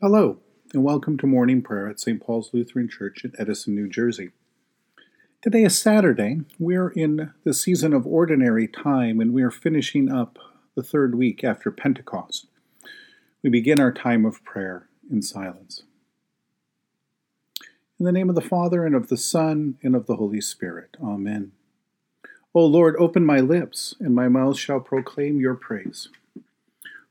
Hello, and welcome to morning prayer at St. Paul's Lutheran Church in Edison, New Jersey. Today is Saturday. We're in the season of ordinary time, and we are finishing up the third week after Pentecost. We begin our time of prayer in silence. In the name of the Father, and of the Son, and of the Holy Spirit. Amen. O Lord, open my lips, and my mouth shall proclaim your praise.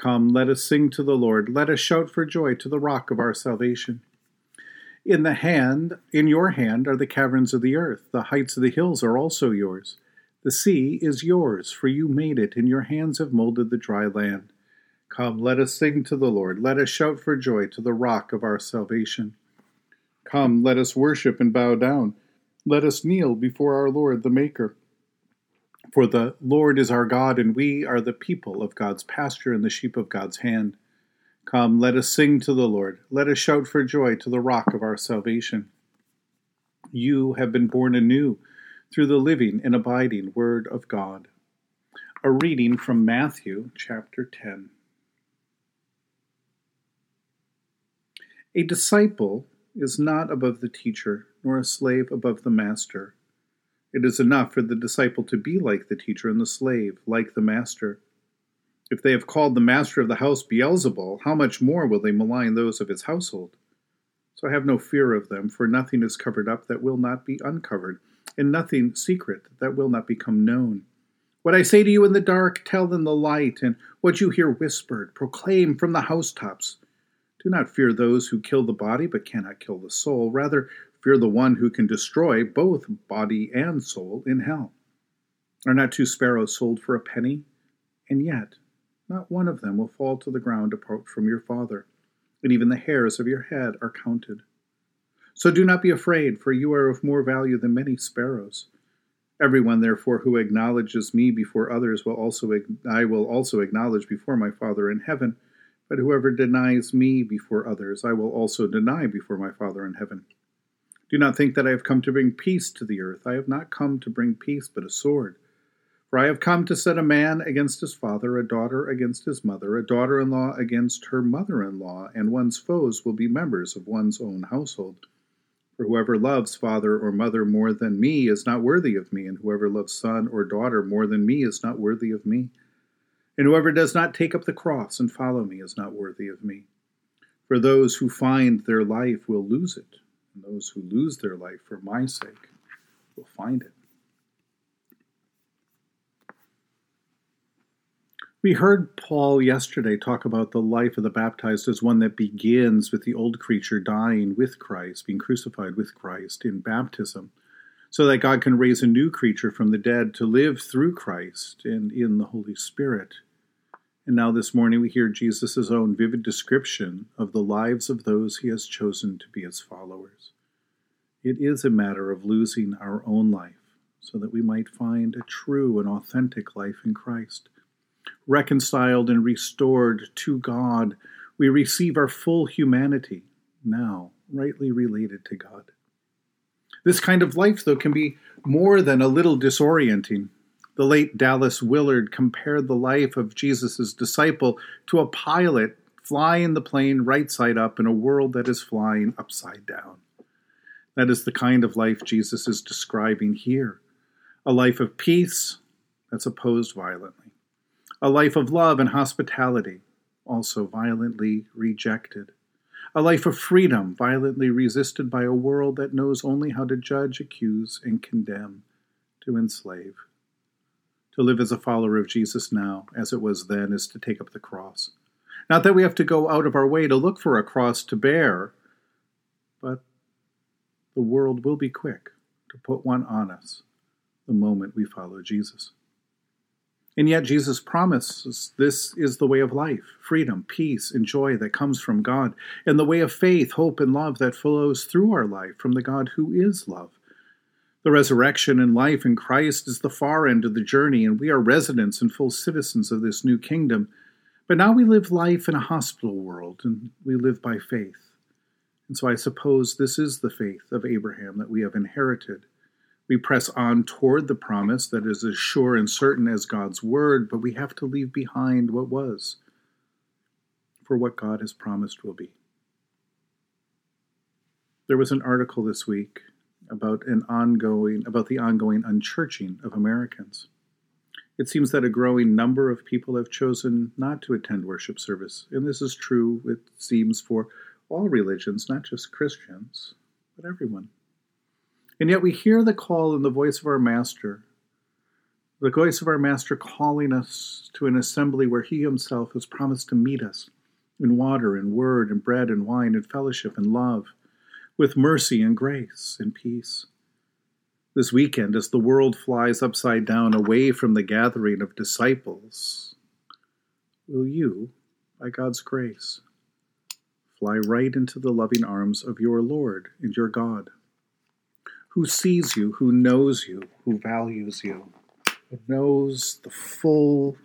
Come, let us sing to the Lord. Let us shout for joy to the rock of our salvation. In the hand, in your hand, are the caverns of the earth. The heights of the hills are also yours. The sea is yours, for you made it, and your hands have molded the dry land. Come, let us sing to the Lord. Let us shout for joy to the rock of our salvation. Come, let us worship and bow down. Let us kneel before our Lord, the Maker. For the Lord is our God, and we are the people of God's pasture and the sheep of God's hand. Come, let us sing to the Lord. Let us shout for joy to the rock of our salvation. You have been born anew through the living and abiding Word of God. A reading from Matthew chapter 10. A disciple is not above the teacher, nor a slave above the master. It is enough for the disciple to be like the teacher and the slave like the master. If they have called the master of the house Beelzebul, how much more will they malign those of his household? So I have no fear of them, for nothing is covered up that will not be uncovered, and nothing secret that will not become known. What I say to you in the dark, tell in the light, and what you hear whispered, proclaim from the housetops. Do not fear those who kill the body, but cannot kill the soul. Rather, Fear the one who can destroy both body and soul in hell. Are not two sparrows sold for a penny? And yet, not one of them will fall to the ground apart from your Father, and even the hairs of your head are counted. So do not be afraid, for you are of more value than many sparrows. Everyone, therefore, who acknowledges me before others will also I will also acknowledge before my Father in heaven. But whoever denies me before others, I will also deny before my Father in heaven. Do not think that I have come to bring peace to the earth. I have not come to bring peace, but a sword. For I have come to set a man against his father, a daughter against his mother, a daughter in law against her mother in law, and one's foes will be members of one's own household. For whoever loves father or mother more than me is not worthy of me, and whoever loves son or daughter more than me is not worthy of me. And whoever does not take up the cross and follow me is not worthy of me. For those who find their life will lose it and those who lose their life for my sake will find it. We heard Paul yesterday talk about the life of the baptized as one that begins with the old creature dying with Christ, being crucified with Christ in baptism, so that God can raise a new creature from the dead to live through Christ and in the Holy Spirit. And now this morning we hear Jesus' own vivid description of the lives of those he has chosen to be his followers. It is a matter of losing our own life so that we might find a true and authentic life in Christ. Reconciled and restored to God, we receive our full humanity, now rightly related to God. This kind of life, though, can be more than a little disorienting. The late Dallas Willard compared the life of Jesus' disciple to a pilot flying the plane right side up in a world that is flying upside down. That is the kind of life Jesus is describing here a life of peace that's opposed violently, a life of love and hospitality, also violently rejected, a life of freedom violently resisted by a world that knows only how to judge, accuse, and condemn, to enslave. To live as a follower of Jesus now, as it was then, is to take up the cross. Not that we have to go out of our way to look for a cross to bear, but the world will be quick to put one on us the moment we follow Jesus. And yet, Jesus promises this is the way of life freedom, peace, and joy that comes from God, and the way of faith, hope, and love that flows through our life from the God who is love. The resurrection and life in Christ is the far end of the journey, and we are residents and full citizens of this new kingdom. But now we live life in a hospital world, and we live by faith. And so I suppose this is the faith of Abraham that we have inherited. We press on toward the promise that is as sure and certain as God's word, but we have to leave behind what was for what God has promised will be. There was an article this week about an ongoing about the ongoing unchurching of Americans. It seems that a growing number of people have chosen not to attend worship service, and this is true, it seems, for all religions, not just Christians, but everyone. And yet we hear the call in the voice of our Master, the voice of our Master calling us to an assembly where He Himself has promised to meet us in water and word and bread and wine and fellowship and love, with mercy and grace and peace. This weekend, as the world flies upside down away from the gathering of disciples, will you, by God's grace, fly right into the loving arms of your Lord and your God? who sees you, who knows you, who values you, who knows the full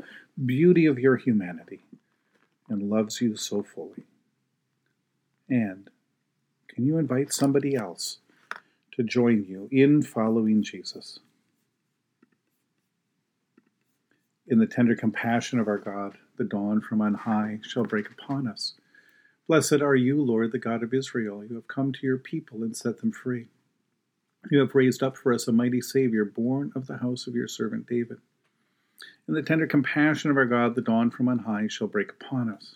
beauty of your humanity and loves you so fully. And can you invite somebody else to join you in following Jesus? In the tender compassion of our God, the dawn from on high shall break upon us. Blessed are you, Lord, the God of Israel. You have come to your people and set them free. You have raised up for us a mighty Savior, born of the house of your servant David. In the tender compassion of our God, the dawn from on high shall break upon us.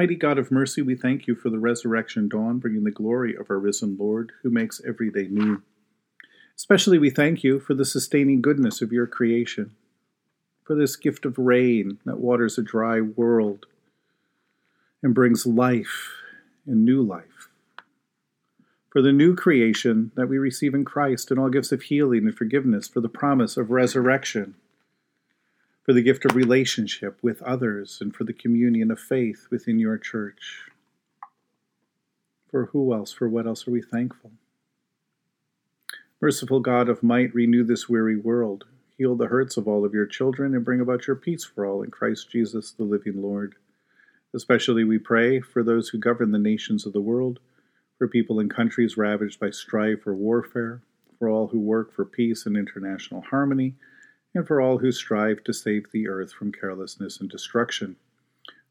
Mighty God of mercy, we thank you for the resurrection dawn, bringing the glory of our risen Lord, who makes every day new. Especially we thank you for the sustaining goodness of your creation, for this gift of rain that waters a dry world and brings life and new life for the new creation that we receive in Christ and all gifts of healing and forgiveness, for the promise of resurrection, for the gift of relationship with others, and for the communion of faith within your church. For who else, for what else are we thankful? Merciful God of might, renew this weary world. Heal the hurts of all of your children and bring about your peace for all in Christ Jesus, the living Lord. Especially we pray for those who govern the nations of the world for people in countries ravaged by strife or warfare, for all who work for peace and international harmony, and for all who strive to save the earth from carelessness and destruction,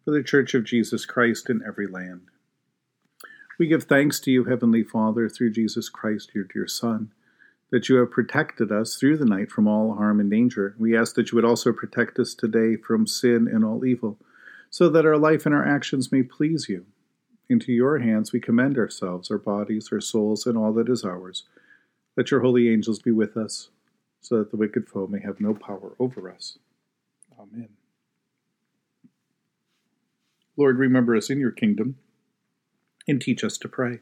for the Church of Jesus Christ in every land. We give thanks to you, Heavenly Father, through Jesus Christ, your dear Son, that you have protected us through the night from all harm and danger. We ask that you would also protect us today from sin and all evil, so that our life and our actions may please you into your hands we commend ourselves, our bodies, our souls, and all that is ours. Let your holy angels be with us, so that the wicked foe may have no power over us. Amen. Lord, remember us in your kingdom, and teach us to pray.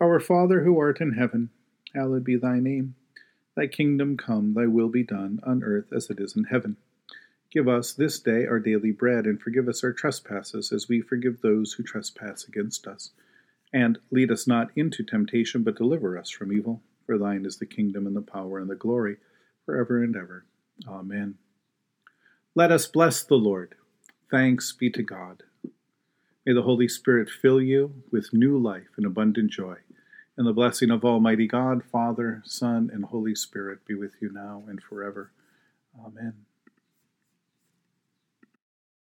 Our Father who art in heaven, hallowed be thy name. Thy kingdom come, thy will be done, on earth as it is in heaven. Give us this day our daily bread, and forgive us our trespasses, as we forgive those who trespass against us. And lead us not into temptation, but deliver us from evil. For thine is the kingdom, and the power, and the glory, for ever and ever. Amen. Let us bless the Lord. Thanks be to God. May the Holy Spirit fill you with new life and abundant joy. And the blessing of Almighty God, Father, Son, and Holy Spirit be with you now and forever. Amen.